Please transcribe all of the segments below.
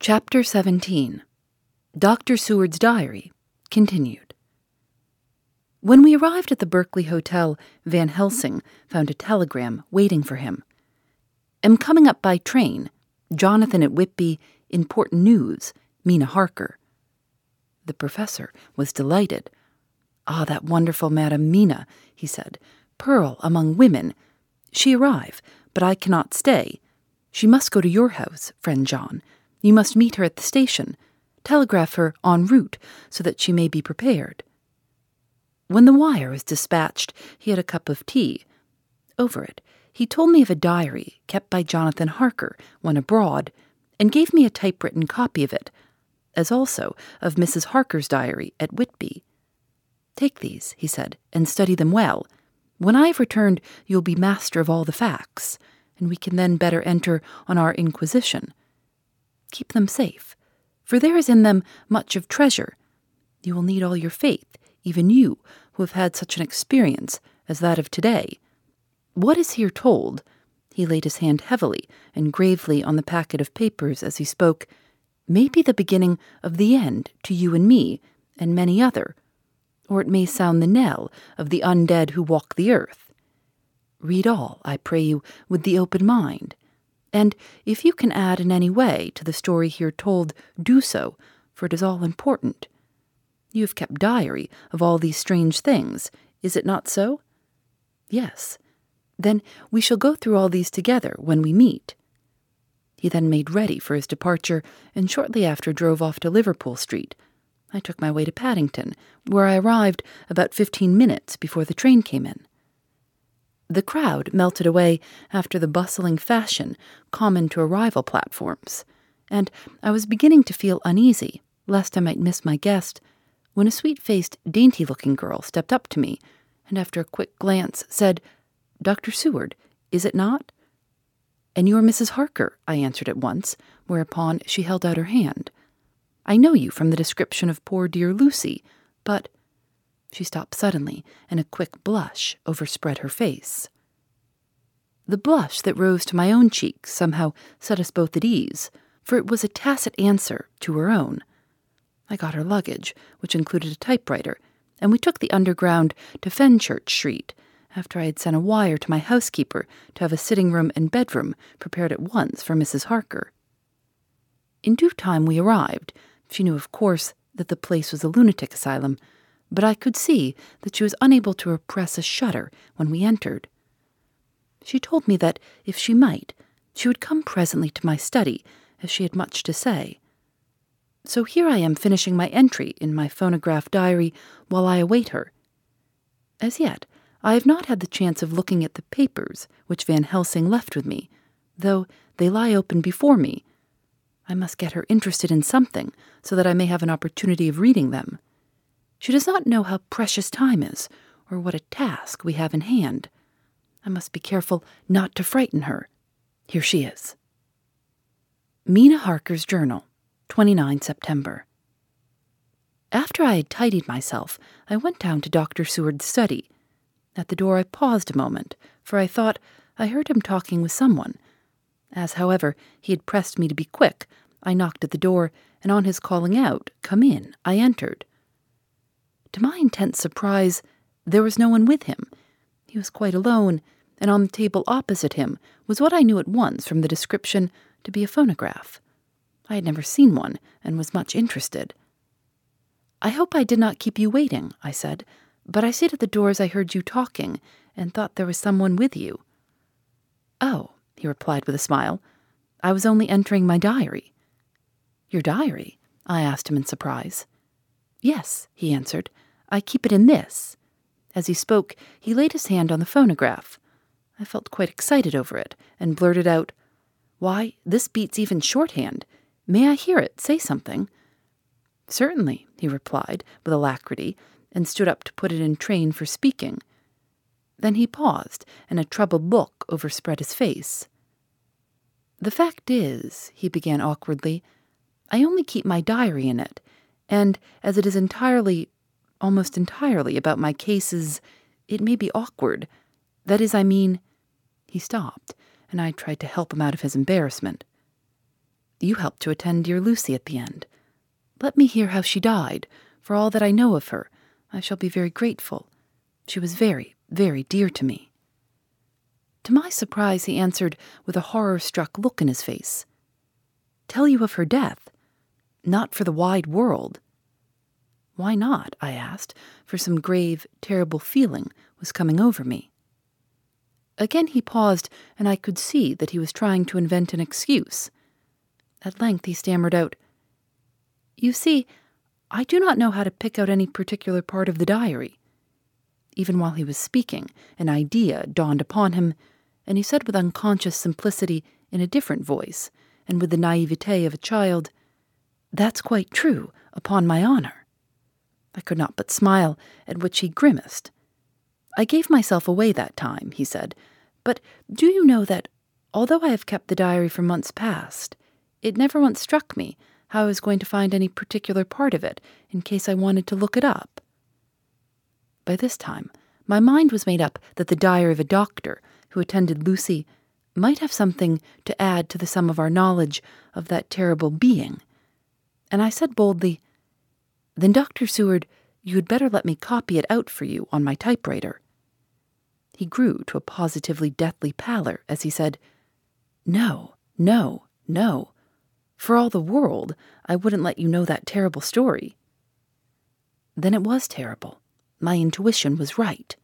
Chapter 17 Dr. Seward's Diary Continued. When we arrived at the Berkeley Hotel, Van Helsing found a telegram waiting for him. Am coming up by train. Jonathan at Whitby. Important news. Mina Harker. The professor was delighted. Ah, that wonderful Madam Mina, he said. Pearl among women. She arrive, but I cannot stay. She must go to your house, friend John. You must meet her at the station. Telegraph her en route so that she may be prepared. When the wire was dispatched, he had a cup of tea. Over it, he told me of a diary kept by Jonathan Harker when abroad, and gave me a typewritten copy of it, as also of Mrs. Harker's diary at Whitby. Take these, he said, and study them well. When I have returned, you'll be master of all the facts, and we can then better enter on our inquisition. Keep them safe, for there is in them much of treasure. You will need all your faith, even you, who have had such an experience as that of today. What is here told? He laid his hand heavily and gravely on the packet of papers as he spoke. May be the beginning of the end to you and me, and many other, or it may sound the knell of the undead who walk the earth. Read all, I pray you, with the open mind and if you can add in any way to the story here told, do so, for it is all important. You have kept diary of all these strange things, is it not so? Yes. Then we shall go through all these together when we meet. He then made ready for his departure, and shortly after drove off to Liverpool Street. I took my way to Paddington, where I arrived about fifteen minutes before the train came in. The crowd melted away after the bustling fashion common to arrival platforms, and I was beginning to feel uneasy lest I might miss my guest when a sweet faced, dainty looking girl stepped up to me and, after a quick glance, said, Dr. Seward, is it not? And you're Mrs. Harker, I answered at once, whereupon she held out her hand. I know you from the description of poor dear Lucy, but she stopped suddenly, and a quick blush overspread her face. The blush that rose to my own cheeks somehow set us both at ease, for it was a tacit answer to her own. I got her luggage, which included a typewriter, and we took the underground to Fenchurch Street, after I had sent a wire to my housekeeper to have a sitting room and bedroom prepared at once for Mrs. Harker. In due time we arrived. She knew, of course, that the place was a lunatic asylum, but I could see that she was unable to repress a shudder when we entered. She told me that, if she might, she would come presently to my study, as she had much to say. So here I am finishing my entry in my phonograph diary while I await her. As yet, I have not had the chance of looking at the papers which Van Helsing left with me, though they lie open before me. I must get her interested in something so that I may have an opportunity of reading them. She does not know how precious time is, or what a task we have in hand. I must be careful not to frighten her. Here she is. Mina Harker's Journal, 29 September. After I had tidied myself, I went down to Dr. Seward's study. At the door, I paused a moment, for I thought I heard him talking with someone. As, however, he had pressed me to be quick, I knocked at the door, and on his calling out, Come in, I entered. To my intense surprise, there was no one with him. He was quite alone, and on the table opposite him was what I knew at once from the description to be a phonograph. I had never seen one, and was much interested. I hope I did not keep you waiting, I said, but I sit at the door as I heard you talking, and thought there was someone with you. Oh, he replied with a smile. I was only entering my diary. Your diary? I asked him in surprise. Yes, he answered. I keep it in this. As he spoke, he laid his hand on the phonograph. I felt quite excited over it, and blurted out, Why, this beats even shorthand. May I hear it? Say something. Certainly, he replied with alacrity, and stood up to put it in train for speaking. Then he paused, and a troubled look overspread his face. The fact is, he began awkwardly, I only keep my diary in it, and as it is entirely, almost entirely, about my cases, it may be awkward. That is, I mean. He stopped, and I tried to help him out of his embarrassment. You helped to attend dear Lucy at the end. Let me hear how she died. For all that I know of her, I shall be very grateful. She was very, very dear to me. To my surprise, he answered with a horror struck look in his face. Tell you of her death? Not for the wide world. Why not? I asked, for some grave, terrible feeling was coming over me. Again he paused, and I could see that he was trying to invent an excuse. At length he stammered out, You see, I do not know how to pick out any particular part of the diary. Even while he was speaking, an idea dawned upon him, and he said with unconscious simplicity, in a different voice, and with the naivete of a child, That's quite true, upon my honor. I could not but smile, at which he grimaced. I gave myself away that time, he said, but do you know that, although I have kept the diary for months past, it never once struck me how I was going to find any particular part of it in case I wanted to look it up? By this time, my mind was made up that the diary of a doctor who attended Lucy might have something to add to the sum of our knowledge of that terrible being. And I said boldly, Then, Dr. Seward, you had better let me copy it out for you on my typewriter. He grew to a positively deathly pallor as he said, No, no, no. For all the world, I wouldn't let you know that terrible story. Then it was terrible. My intuition was right.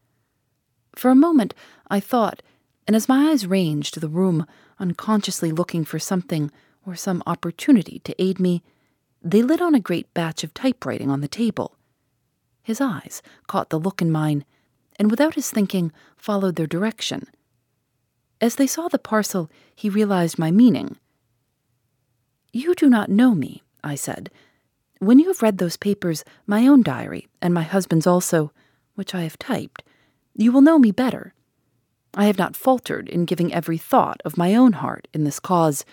For a moment, I thought, and as my eyes ranged the room, unconsciously looking for something or some opportunity to aid me, they lit on a great batch of typewriting on the table. His eyes caught the look in mine, and without his thinking, followed their direction. As they saw the parcel, he realized my meaning. You do not know me, I said. When you have read those papers, my own diary, and my husband's also, which I have typed, you will know me better. I have not faltered in giving every thought of my own heart in this cause,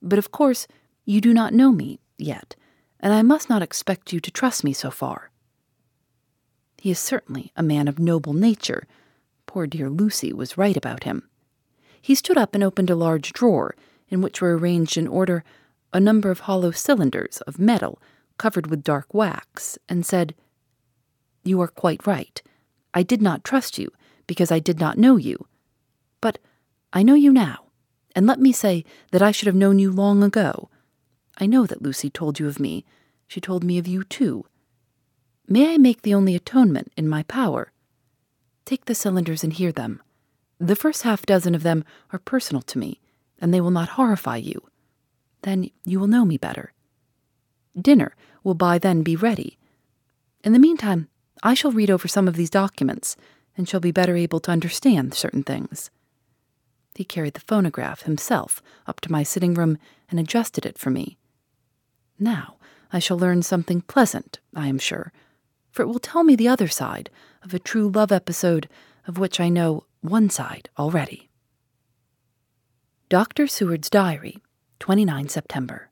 but of course you do not know me yet, and I must not expect you to trust me so far. He is certainly a man of noble nature. Poor dear Lucy was right about him. He stood up and opened a large drawer, in which were arranged in order a number of hollow cylinders of metal covered with dark wax, and said, You are quite right. I did not trust you because I did not know you. But I know you now, and let me say that I should have known you long ago. I know that Lucy told you of me. She told me of you, too. May I make the only atonement in my power? Take the cylinders and hear them. The first half dozen of them are personal to me, and they will not horrify you. Then you will know me better. Dinner will by then be ready. In the meantime, I shall read over some of these documents and shall be better able to understand certain things. He carried the phonograph himself up to my sitting room and adjusted it for me. Now I shall learn something pleasant, I am sure for it will tell me the other side of a true love episode of which I know one side already. Dr. Seward's Diary, 29 September.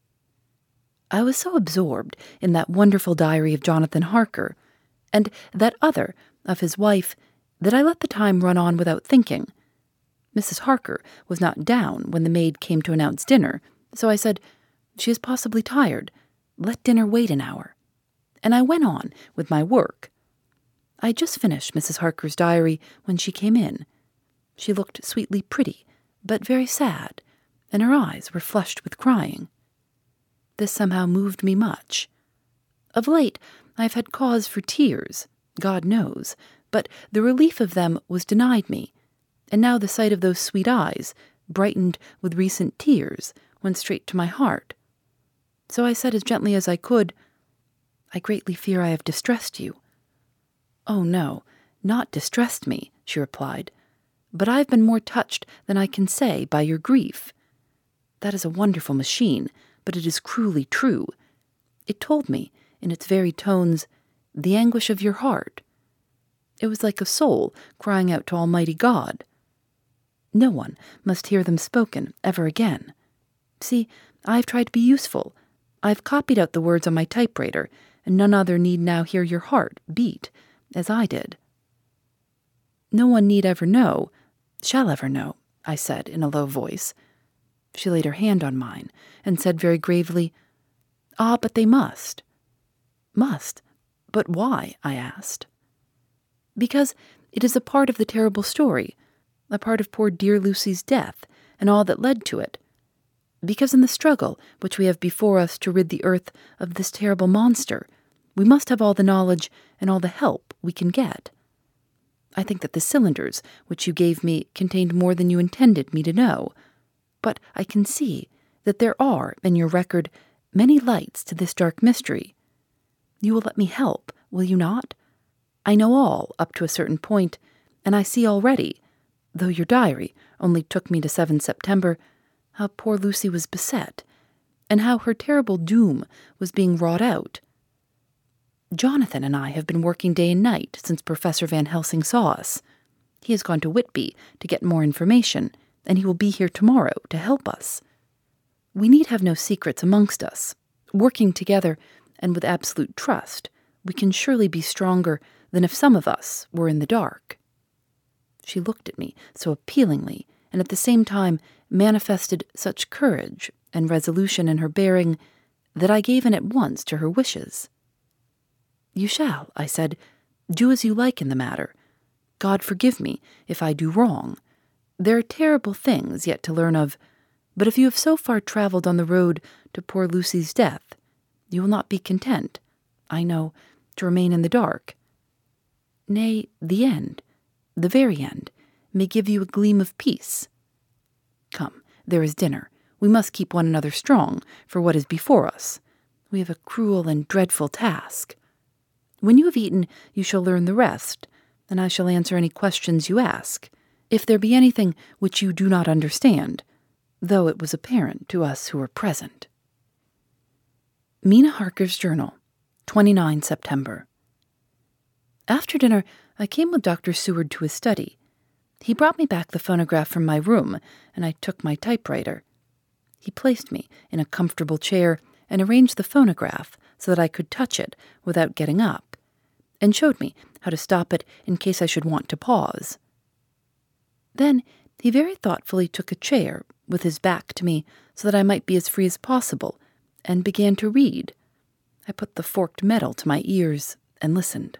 I was so absorbed in that wonderful diary of Jonathan Harker and that other of his wife that I let the time run on without thinking. Mrs. Harker was not down when the maid came to announce dinner, so I said, She is possibly tired. Let dinner wait an hour and I went on with my work. I had just finished Mrs. Harker's diary when she came in. She looked sweetly pretty, but very sad, and her eyes were flushed with crying. This somehow moved me much. Of late, I have had cause for tears, God knows, but the relief of them was denied me, and now the sight of those sweet eyes, brightened with recent tears, went straight to my heart. So I said as gently as I could, I greatly fear I have distressed you. Oh, no, not distressed me, she replied, but I have been more touched than I can say by your grief. That is a wonderful machine, but it is cruelly true. It told me, in its very tones, the anguish of your heart. It was like a soul crying out to Almighty God. No one must hear them spoken ever again. See, I've tried to be useful. I've copied out the words on my typewriter, and none other need now hear your heart beat as I did. No one need ever know, shall ever know, I said in a low voice. She laid her hand on mine and said very gravely, Ah, but they must. Must? But why? I asked. Because it is a part of the terrible story, a part of poor dear Lucy's death and all that led to it. Because in the struggle which we have before us to rid the earth of this terrible monster, we must have all the knowledge and all the help we can get. I think that the cylinders which you gave me contained more than you intended me to know, but I can see that there are in your record many lights to this dark mystery. You will let me help, will you not? I know all up to a certain point, and I see already, though your diary only took me to 7 September, how poor Lucy was beset, and how her terrible doom was being wrought out. Jonathan and I have been working day and night since Professor Van Helsing saw us. He has gone to Whitby to get more information, and he will be here tomorrow to help us. We need have no secrets amongst us. Working together and with absolute trust, we can surely be stronger than if some of us were in the dark. She looked at me so appealingly, and at the same time manifested such courage and resolution in her bearing that I gave in at once to her wishes. You shall, I said, do as you like in the matter. God forgive me if I do wrong. There are terrible things yet to learn of, but if you have so far travelled on the road to poor Lucy's death, you will not be content, I know, to remain in the dark. Nay, the end, the very end, may give you a gleam of peace. Come, there is dinner. We must keep one another strong for what is before us. We have a cruel and dreadful task. When you have eaten, you shall learn the rest, and I shall answer any questions you ask, if there be anything which you do not understand, though it was apparent to us who were present. Mina Harker's Journal, 29 September. After dinner, I came with Dr. Seward to his study. He brought me back the phonograph from my room, and I took my typewriter. He placed me in a comfortable chair and arranged the phonograph so that I could touch it without getting up and showed me how to stop it in case I should want to pause. Then he very thoughtfully took a chair with his back to me so that I might be as free as possible, and began to read. I put the forked metal to my ears and listened.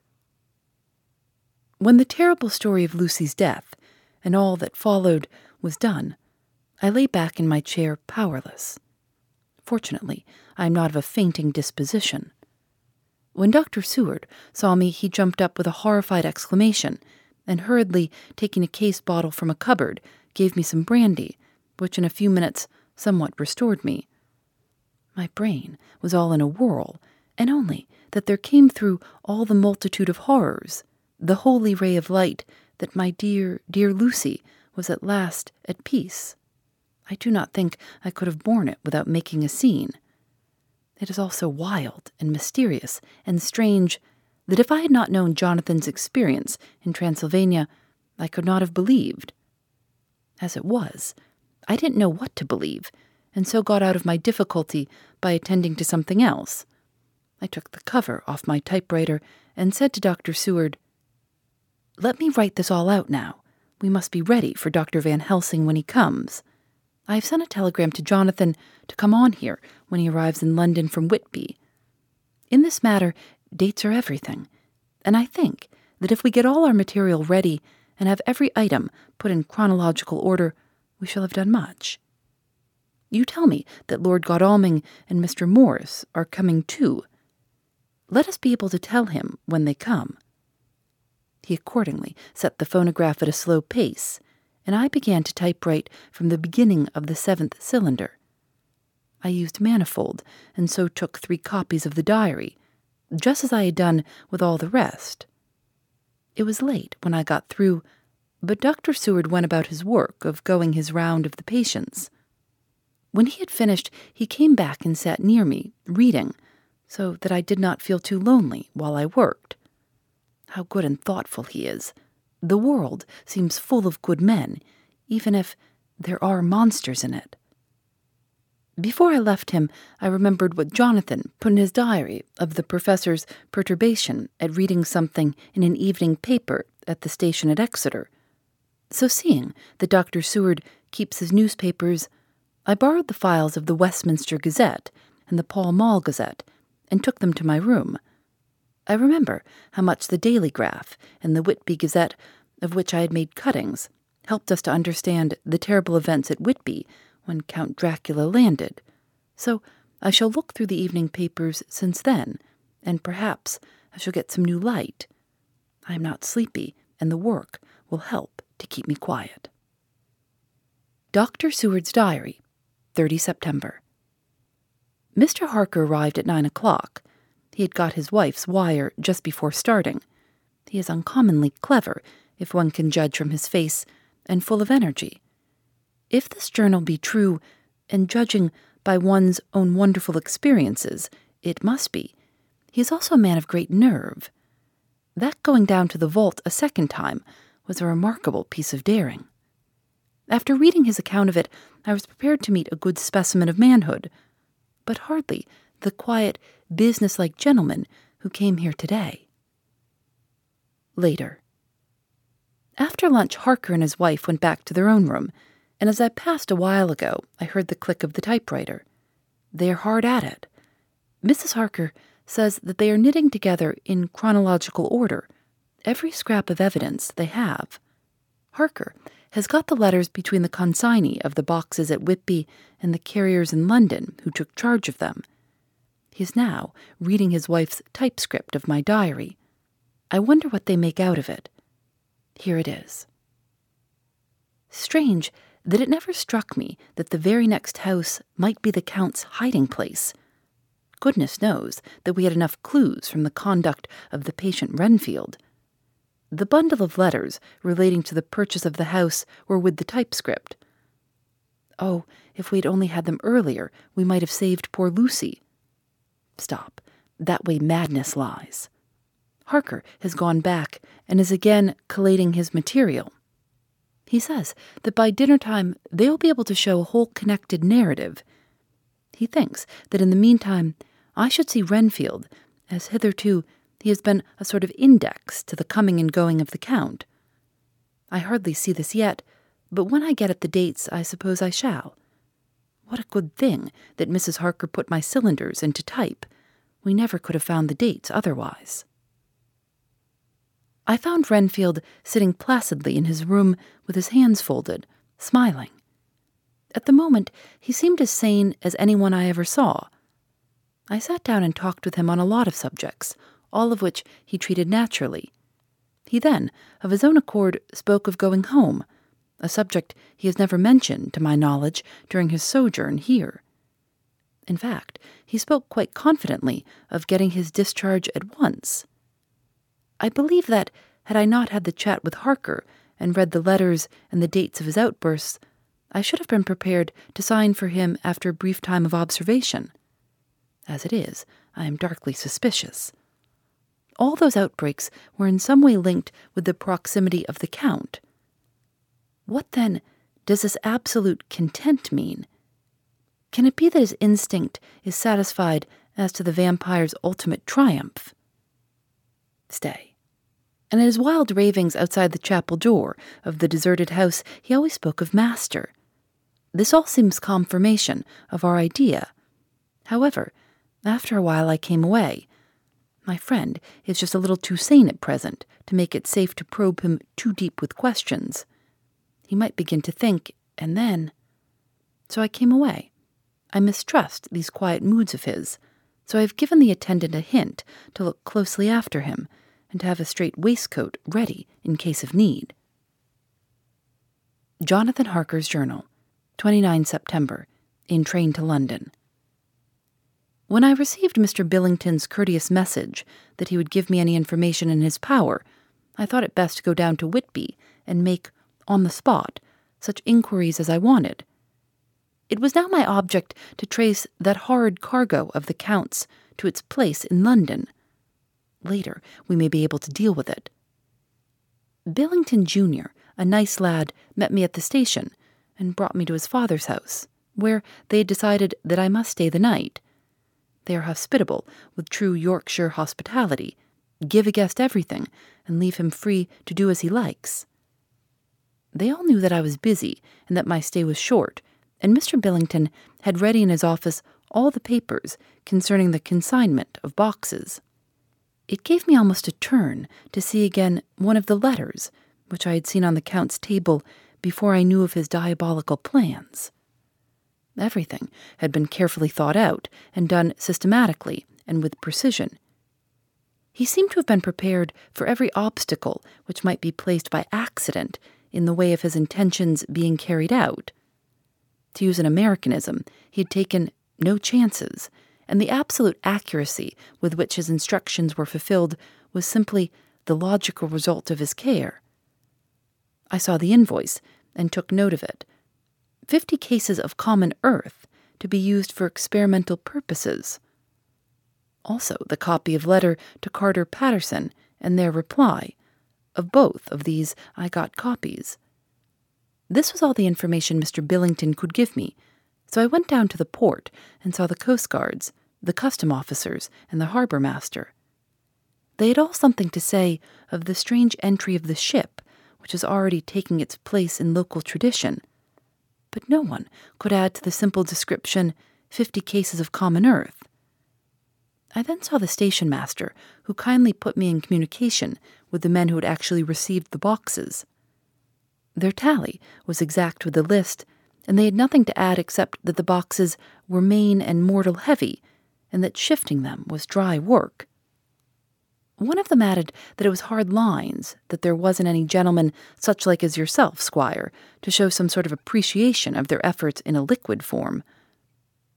When the terrible story of Lucy's death and all that followed was done, I lay back in my chair powerless. Fortunately, I am not of a fainting disposition. When Dr. Seward saw me, he jumped up with a horrified exclamation, and hurriedly taking a case bottle from a cupboard, gave me some brandy, which in a few minutes somewhat restored me. My brain was all in a whirl, and only that there came through all the multitude of horrors the holy ray of light that my dear, dear Lucy was at last at peace. I do not think I could have borne it without making a scene. It is all so wild and mysterious and strange that if I had not known Jonathan's experience in Transylvania, I could not have believed. As it was, I didn't know what to believe, and so got out of my difficulty by attending to something else. I took the cover off my typewriter and said to Dr. Seward, Let me write this all out now. We must be ready for Dr. Van Helsing when he comes. I have sent a telegram to Jonathan to come on here when he arrives in London from Whitby. In this matter, dates are everything, and I think that if we get all our material ready and have every item put in chronological order, we shall have done much. You tell me that Lord Godalming and Mr. Morris are coming too. Let us be able to tell him when they come. He accordingly set the phonograph at a slow pace and I began to typewrite from the beginning of the seventh cylinder. I used manifold, and so took three copies of the diary, just as I had done with all the rest. It was late when I got through, but Dr. Seward went about his work of going his round of the patients. When he had finished, he came back and sat near me, reading, so that I did not feel too lonely while I worked. How good and thoughtful he is. The world seems full of good men, even if there are monsters in it. Before I left him, I remembered what Jonathan put in his diary of the professor's perturbation at reading something in an evening paper at the station at Exeter. So, seeing that Dr. Seward keeps his newspapers, I borrowed the files of the Westminster Gazette and the Pall Mall Gazette and took them to my room. I remember how much the Daily Graph and the Whitby Gazette, of which I had made cuttings, helped us to understand the terrible events at Whitby when Count Dracula landed. So I shall look through the evening papers since then, and perhaps I shall get some new light. I am not sleepy, and the work will help to keep me quiet. Dr. Seward's Diary, 30 September. Mr. Harker arrived at nine o'clock. He had got his wife's wire just before starting. He is uncommonly clever, if one can judge from his face, and full of energy. If this journal be true, and judging by one's own wonderful experiences, it must be, he is also a man of great nerve. That going down to the vault a second time was a remarkable piece of daring. After reading his account of it, I was prepared to meet a good specimen of manhood, but hardly the quiet, businesslike gentleman who came here today. Later. After lunch, Harker and his wife went back to their own room and as I passed a while ago, I heard the click of the typewriter. They are hard at it. Mrs. Harker says that they are knitting together in chronological order every scrap of evidence they have. Harker has got the letters between the consignee of the boxes at Whitby and the carriers in London who took charge of them. He is now reading his wife's typescript of my diary. I wonder what they make out of it. Here it is. Strange that it never struck me that the very next house might be the Count's hiding place. Goodness knows that we had enough clues from the conduct of the patient Renfield. The bundle of letters relating to the purchase of the house were with the typescript. Oh, if we had only had them earlier, we might have saved poor Lucy. Stop. That way madness lies. Harker has gone back and is again collating his material. He says that by dinner time they'll be able to show a whole connected narrative. He thinks that in the meantime I should see Renfield, as hitherto he has been a sort of index to the coming and going of the Count. I hardly see this yet, but when I get at the dates, I suppose I shall. What a good thing that Mrs. Harker put my cylinders into type. We never could have found the dates otherwise. I found Renfield sitting placidly in his room with his hands folded, smiling. At the moment, he seemed as sane as anyone I ever saw. I sat down and talked with him on a lot of subjects, all of which he treated naturally. He then, of his own accord, spoke of going home, a subject he has never mentioned, to my knowledge, during his sojourn here. In fact, he spoke quite confidently of getting his discharge at once. I believe that, had I not had the chat with Harker and read the letters and the dates of his outbursts, I should have been prepared to sign for him after a brief time of observation. As it is, I am darkly suspicious. All those outbreaks were in some way linked with the proximity of the Count. What, then, does this absolute content mean? Can it be that his instinct is satisfied as to the vampire's ultimate triumph? Stay. And in his wild ravings outside the chapel door of the deserted house, he always spoke of Master. This all seems confirmation of our idea. However, after a while I came away. My friend is just a little too sane at present to make it safe to probe him too deep with questions. He might begin to think, and then. So I came away. I mistrust these quiet moods of his, so I have given the attendant a hint to look closely after him and to have a straight waistcoat ready in case of need. Jonathan Harker's Journal, 29 September, in train to London. When I received Mr. Billington's courteous message that he would give me any information in his power, I thought it best to go down to Whitby and make, on the spot, such inquiries as I wanted. It was now my object to trace that horrid cargo of the Count's to its place in London. Later, we may be able to deal with it. Billington Jr., a nice lad, met me at the station and brought me to his father's house, where they had decided that I must stay the night. They are hospitable, with true Yorkshire hospitality, give a guest everything, and leave him free to do as he likes. They all knew that I was busy and that my stay was short, and Mr. Billington had ready in his office all the papers concerning the consignment of boxes. It gave me almost a turn to see again one of the letters which I had seen on the Count's table before I knew of his diabolical plans. Everything had been carefully thought out and done systematically and with precision. He seemed to have been prepared for every obstacle which might be placed by accident in the way of his intentions being carried out. To use an Americanism, he had taken no chances, and the absolute accuracy with which his instructions were fulfilled was simply the logical result of his care. I saw the invoice and took note of it. Fifty cases of common earth to be used for experimental purposes. Also, the copy of letter to Carter Paterson and their reply. Of both of these, I got copies. This was all the information Mr. Billington could give me, so I went down to the port and saw the coast guards, the custom officers, and the harbor master. They had all something to say of the strange entry of the ship, which is already taking its place in local tradition. But no one could add to the simple description fifty cases of common earth. I then saw the station master, who kindly put me in communication with the men who had actually received the boxes. Their tally was exact with the list, and they had nothing to add except that the boxes were main and mortal heavy, and that shifting them was dry work. One of them added that it was hard lines, that there wasn't any gentleman such like as yourself, squire, to show some sort of appreciation of their efforts in a liquid form.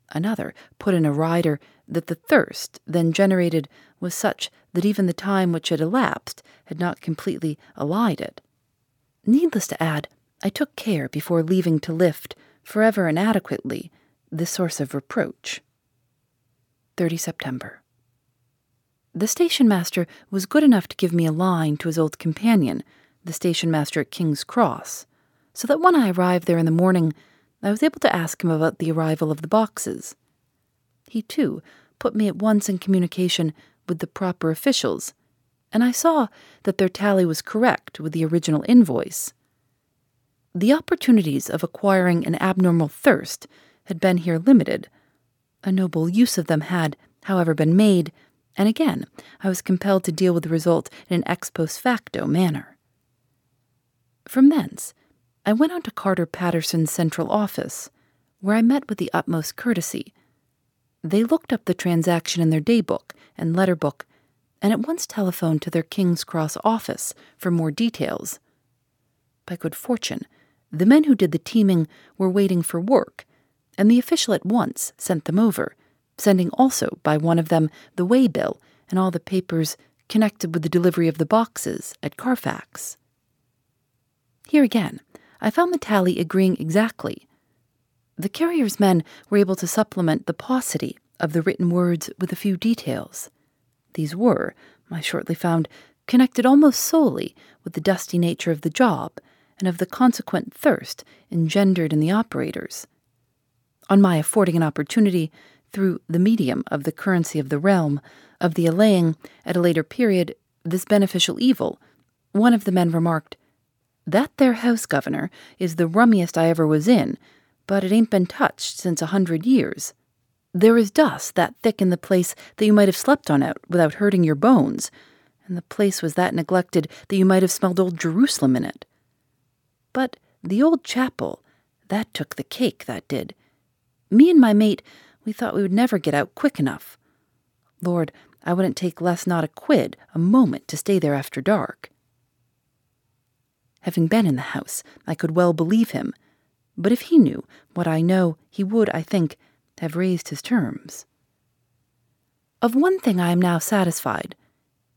Another put in a rider that the thirst then generated was such that even the time which had elapsed had not completely allayed it. Needless to add, I took care before leaving to lift, forever and adequately, this source of reproach. 30 September. The station master was good enough to give me a line to his old companion, the station master at King's Cross, so that when I arrived there in the morning, I was able to ask him about the arrival of the boxes. He, too, put me at once in communication with the proper officials and I saw that their tally was correct with the original invoice. The opportunities of acquiring an abnormal thirst had been here limited. A noble use of them had, however, been made, and again I was compelled to deal with the result in an ex post facto manner. From thence, I went on to Carter Paterson's central office, where I met with the utmost courtesy. They looked up the transaction in their daybook and letter book and at once telephoned to their King's Cross office for more details. By good fortune, the men who did the teaming were waiting for work, and the official at once sent them over, sending also by one of them the waybill and all the papers connected with the delivery of the boxes at Carfax. Here again, I found the tally agreeing exactly. The carrier's men were able to supplement the paucity of the written words with a few details. These were, I shortly found, connected almost solely with the dusty nature of the job and of the consequent thirst engendered in the operators. On my affording an opportunity, through the medium of the currency of the realm, of the allaying, at a later period, this beneficial evil, one of the men remarked, That there house, governor, is the rummiest I ever was in, but it ain't been touched since a hundred years. There is dust that thick in the place that you might have slept on it without hurting your bones, and the place was that neglected that you might have smelled old Jerusalem in it. But the old chapel, that took the cake, that did. Me and my mate, we thought we would never get out quick enough. Lord, I wouldn't take less not a quid a moment to stay there after dark. Having been in the house, I could well believe him. But if he knew what I know, he would, I think, have raised his terms. Of one thing I am now satisfied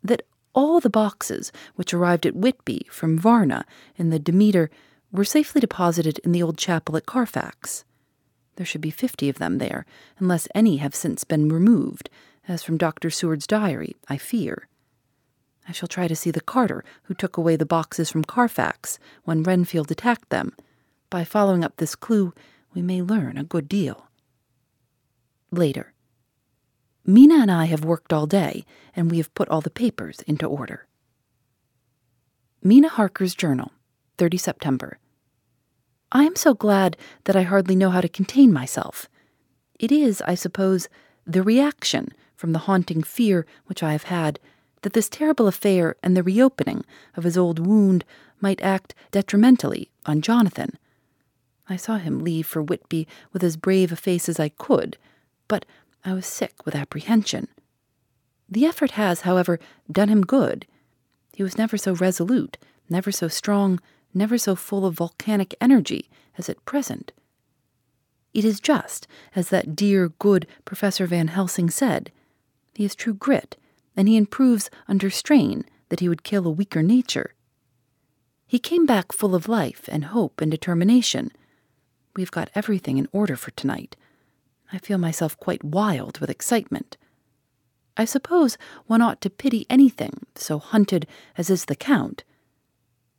that all the boxes which arrived at Whitby from Varna in the Demeter were safely deposited in the old chapel at Carfax. There should be fifty of them there, unless any have since been removed, as from Dr. Seward's diary, I fear. I shall try to see the carter who took away the boxes from Carfax when Renfield attacked them. By following up this clue, we may learn a good deal. Later. Mina and I have worked all day, and we have put all the papers into order. Mina Harker's Journal, 30 September. I am so glad that I hardly know how to contain myself. It is, I suppose, the reaction from the haunting fear which I have had that this terrible affair and the reopening of his old wound might act detrimentally on Jonathan. I saw him leave for Whitby with as brave a face as I could, but I was sick with apprehension. The effort has, however, done him good. He was never so resolute, never so strong, never so full of volcanic energy as at present. It is just as that dear, good Professor Van Helsing said. He has true grit, and he improves under strain that he would kill a weaker nature. He came back full of life and hope and determination. We've got everything in order for tonight. I feel myself quite wild with excitement. I suppose one ought to pity anything so hunted as is the Count.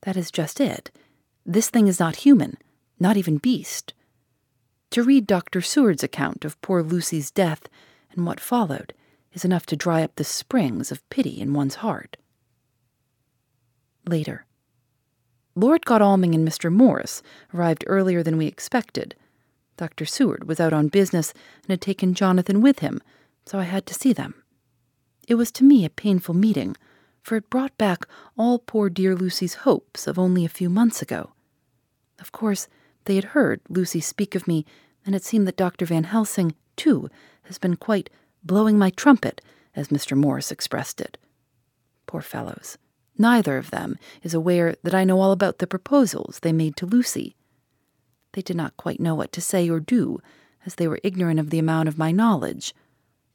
That is just it. This thing is not human, not even beast. To read Dr. Seward's account of poor Lucy's death and what followed is enough to dry up the springs of pity in one's heart. Later. Lord Godalming and Mr. Morris arrived earlier than we expected. Dr. Seward was out on business and had taken Jonathan with him, so I had to see them. It was to me a painful meeting, for it brought back all poor dear Lucy's hopes of only a few months ago. Of course, they had heard Lucy speak of me, and it seemed that Dr. Van Helsing, too, has been quite blowing my trumpet, as Mr. Morris expressed it. Poor fellows. Neither of them is aware that I know all about the proposals they made to Lucy. They did not quite know what to say or do, as they were ignorant of the amount of my knowledge,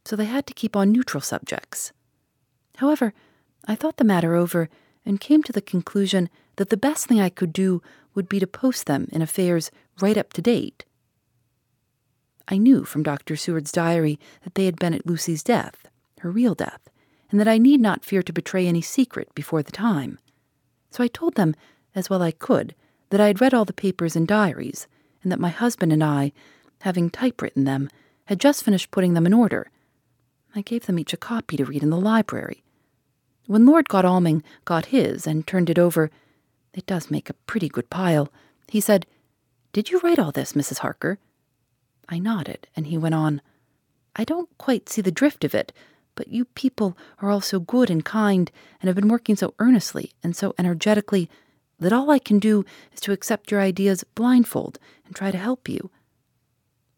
so they had to keep on neutral subjects. However, I thought the matter over and came to the conclusion that the best thing I could do would be to post them in affairs right up to date. I knew from Dr. Seward's diary that they had been at Lucy's death, her real death, and that I need not fear to betray any secret before the time. So I told them, as well I could, that I had read all the papers and diaries, and that my husband and I, having typewritten them, had just finished putting them in order. I gave them each a copy to read in the library. When Lord Godalming got his and turned it over, it does make a pretty good pile. He said, Did you write all this, Mrs. Harker? I nodded, and he went on, I don't quite see the drift of it, but you people are all so good and kind and have been working so earnestly and so energetically that all I can do is to accept your ideas blindfold and try to help you.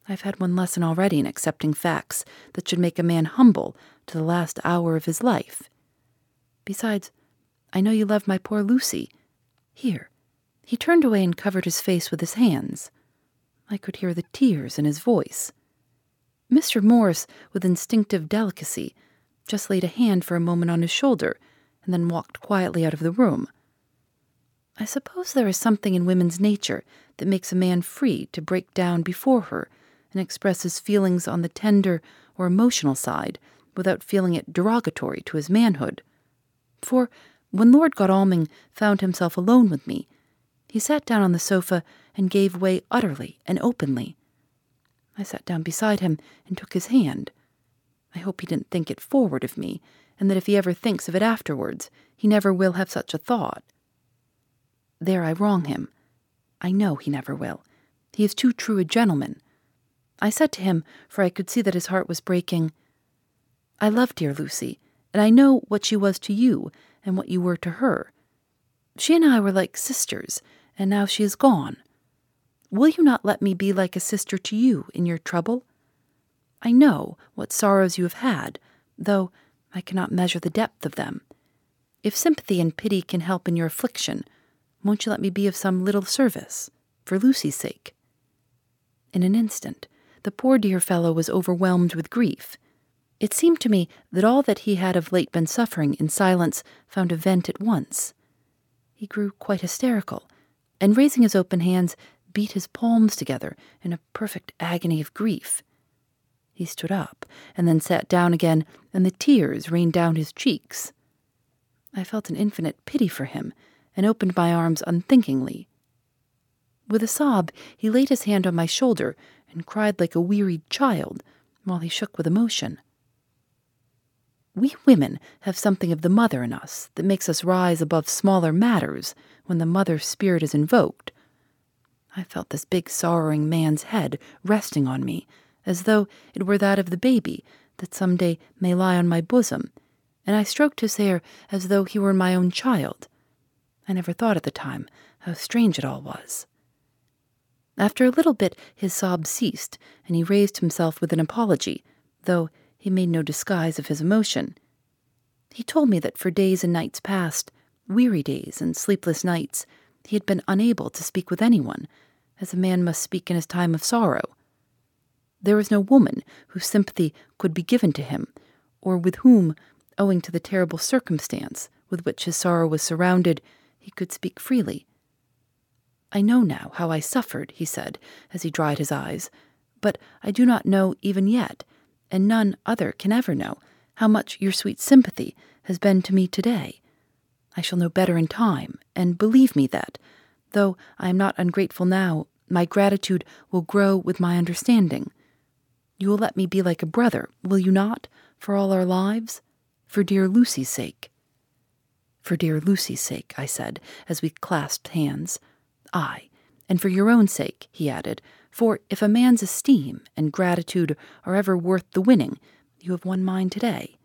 I've had one lesson already in accepting facts that should make a man humble to the last hour of his life. Besides, I know you love my poor Lucy. Here. He turned away and covered his face with his hands. I could hear the tears in his voice. Mr. Morris, with instinctive delicacy, just laid a hand for a moment on his shoulder and then walked quietly out of the room. I suppose there is something in women's nature that makes a man free to break down before her and express his feelings on the tender or emotional side without feeling it derogatory to his manhood. For when Lord Godalming found himself alone with me, he sat down on the sofa and gave way utterly and openly. I sat down beside him and took his hand. I hope he didn't think it forward of me, and that if he ever thinks of it afterwards, he never will have such a thought. There I wrong him. I know he never will. He is too true a gentleman. I said to him, for I could see that his heart was breaking, I love dear Lucy, and I know what she was to you and what you were to her. She and I were like sisters, and now she is gone. Will you not let me be like a sister to you in your trouble? I know what sorrows you have had, though I cannot measure the depth of them. If sympathy and pity can help in your affliction, won't you let me be of some little service, for Lucy's sake? In an instant, the poor dear fellow was overwhelmed with grief. It seemed to me that all that he had of late been suffering in silence found a vent at once. He grew quite hysterical, and raising his open hands, beat his palms together in a perfect agony of grief. He stood up and then sat down again, and the tears rained down his cheeks. I felt an infinite pity for him and opened my arms unthinkingly. With a sob, he laid his hand on my shoulder and cried like a wearied child while he shook with emotion. We women have something of the mother in us that makes us rise above smaller matters when the mother spirit is invoked. I felt this big sorrowing man's head resting on me, as though it were that of the baby that some day may lie on my bosom, and I stroked his hair as though he were my own child. I never thought at the time how strange it all was. After a little bit, his sobs ceased, and he raised himself with an apology, though he made no disguise of his emotion. He told me that for days and nights past, weary days and sleepless nights, he had been unable to speak with anyone, as a man must speak in his time of sorrow. There was no woman whose sympathy could be given to him, or with whom, owing to the terrible circumstance with which his sorrow was surrounded, he could speak freely. I know now how I suffered, he said, as he dried his eyes, but I do not know even yet, and none other can ever know, how much your sweet sympathy has been to me today. I shall know better in time, and believe me that, though I am not ungrateful now, my gratitude will grow with my understanding. You will let me be like a brother, will you not, for all our lives? For dear Lucy's sake. For dear Lucy's sake, I said, as we clasped hands. Ay, and for your own sake, he added, for if a man's esteem and gratitude are ever worth the winning, you have won mine today.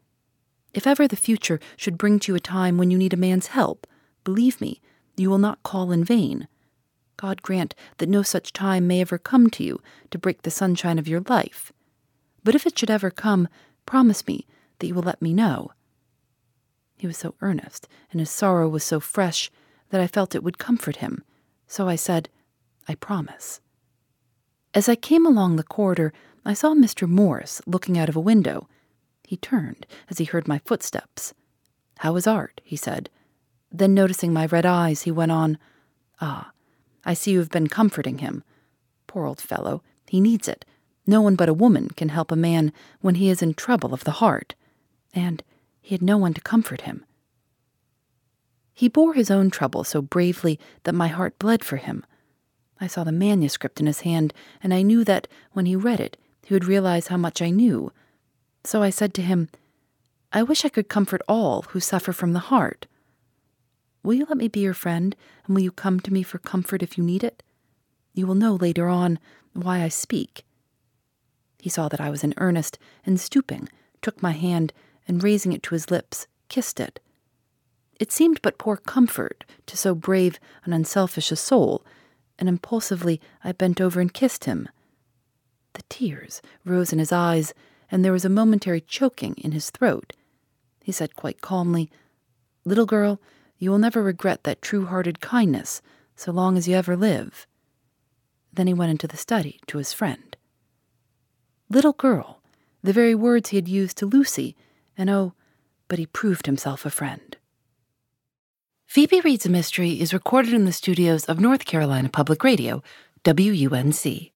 If ever the future should bring to you a time when you need a man's help, believe me, you will not call in vain. God grant that no such time may ever come to you to break the sunshine of your life. But if it should ever come, promise me that you will let me know. He was so earnest, and his sorrow was so fresh, that I felt it would comfort him so I said, I promise. As I came along the corridor, I saw Mr. Morris looking out of a window. He turned as he heard my footsteps. How is Art? he said. Then, noticing my red eyes, he went on, Ah, I see you have been comforting him. Poor old fellow, he needs it. No one but a woman can help a man when he is in trouble of the heart. And he had no one to comfort him. He bore his own trouble so bravely that my heart bled for him. I saw the manuscript in his hand, and I knew that, when he read it, he would realize how much I knew. So I said to him, I wish I could comfort all who suffer from the heart. Will you let me be your friend, and will you come to me for comfort if you need it? You will know later on why I speak. He saw that I was in earnest, and stooping, took my hand, and raising it to his lips, kissed it. It seemed but poor comfort to so brave and unselfish a soul, and impulsively I bent over and kissed him. The tears rose in his eyes, and there was a momentary choking in his throat. He said quite calmly, Little girl, you will never regret that true hearted kindness so long as you ever live. Then he went into the study to his friend. Little girl, the very words he had used to Lucy, and oh, but he proved himself a friend. Phoebe Reads a Mystery is recorded in the studios of North Carolina Public Radio, WUNC.